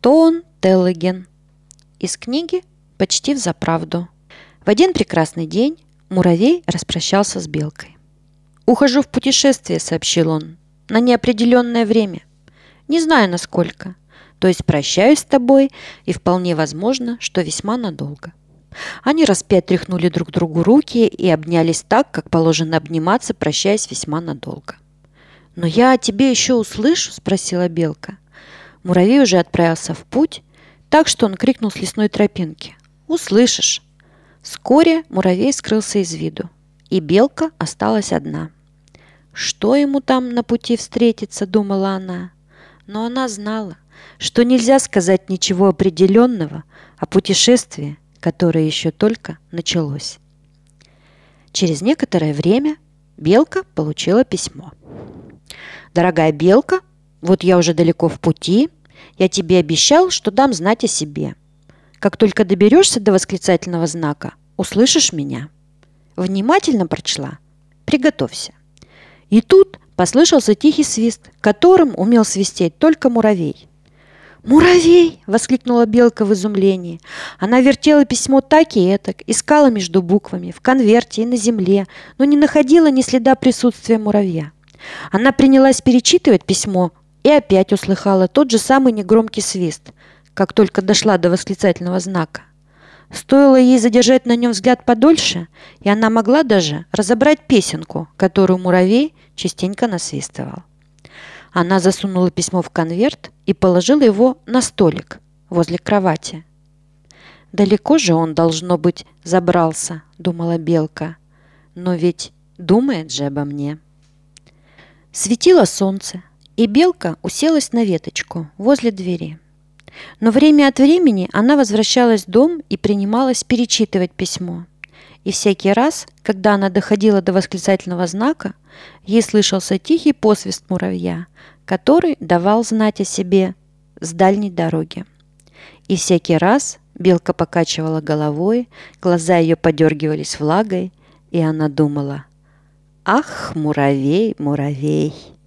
Тон Теллеген. Из книги «Почти в заправду». В один прекрасный день муравей распрощался с белкой. «Ухожу в путешествие», — сообщил он, — «на неопределенное время. Не знаю, насколько. То есть прощаюсь с тобой, и вполне возможно, что весьма надолго». Они раз пять тряхнули друг другу руки и обнялись так, как положено обниматься, прощаясь весьма надолго. «Но я о тебе еще услышу?» – спросила Белка. Муравей уже отправился в путь, так что он крикнул с лесной тропинки. «Услышишь!» Вскоре муравей скрылся из виду, и Белка осталась одна. «Что ему там на пути встретиться?» – думала она. Но она знала, что нельзя сказать ничего определенного о путешествии, которое еще только началось. Через некоторое время Белка получила письмо. «Дорогая Белка, вот я уже далеко в пути. Я тебе обещал, что дам знать о себе. Как только доберешься до восклицательного знака, услышишь меня». Внимательно прочла. Приготовься. И тут послышался тихий свист, которым умел свистеть только муравей. «Муравей!» – воскликнула Белка в изумлении. Она вертела письмо так и этак, искала между буквами, в конверте и на земле, но не находила ни следа присутствия муравья. Она принялась перечитывать письмо и опять услыхала тот же самый негромкий свист, как только дошла до восклицательного знака. Стоило ей задержать на нем взгляд подольше, и она могла даже разобрать песенку, которую муравей частенько насвистывал. Она засунула письмо в конверт и положила его на столик возле кровати. «Далеко же он, должно быть, забрался», — думала Белка. «Но ведь думает же обо мне». Светило солнце, и Белка уселась на веточку возле двери. Но время от времени она возвращалась в дом и принималась перечитывать письмо. И всякий раз, когда она доходила до восклицательного знака, ей слышался тихий посвист муравья, который давал знать о себе с дальней дороги. И всякий раз белка покачивала головой, глаза ее подергивались влагой, и она думала, «Ах, муравей, муравей!»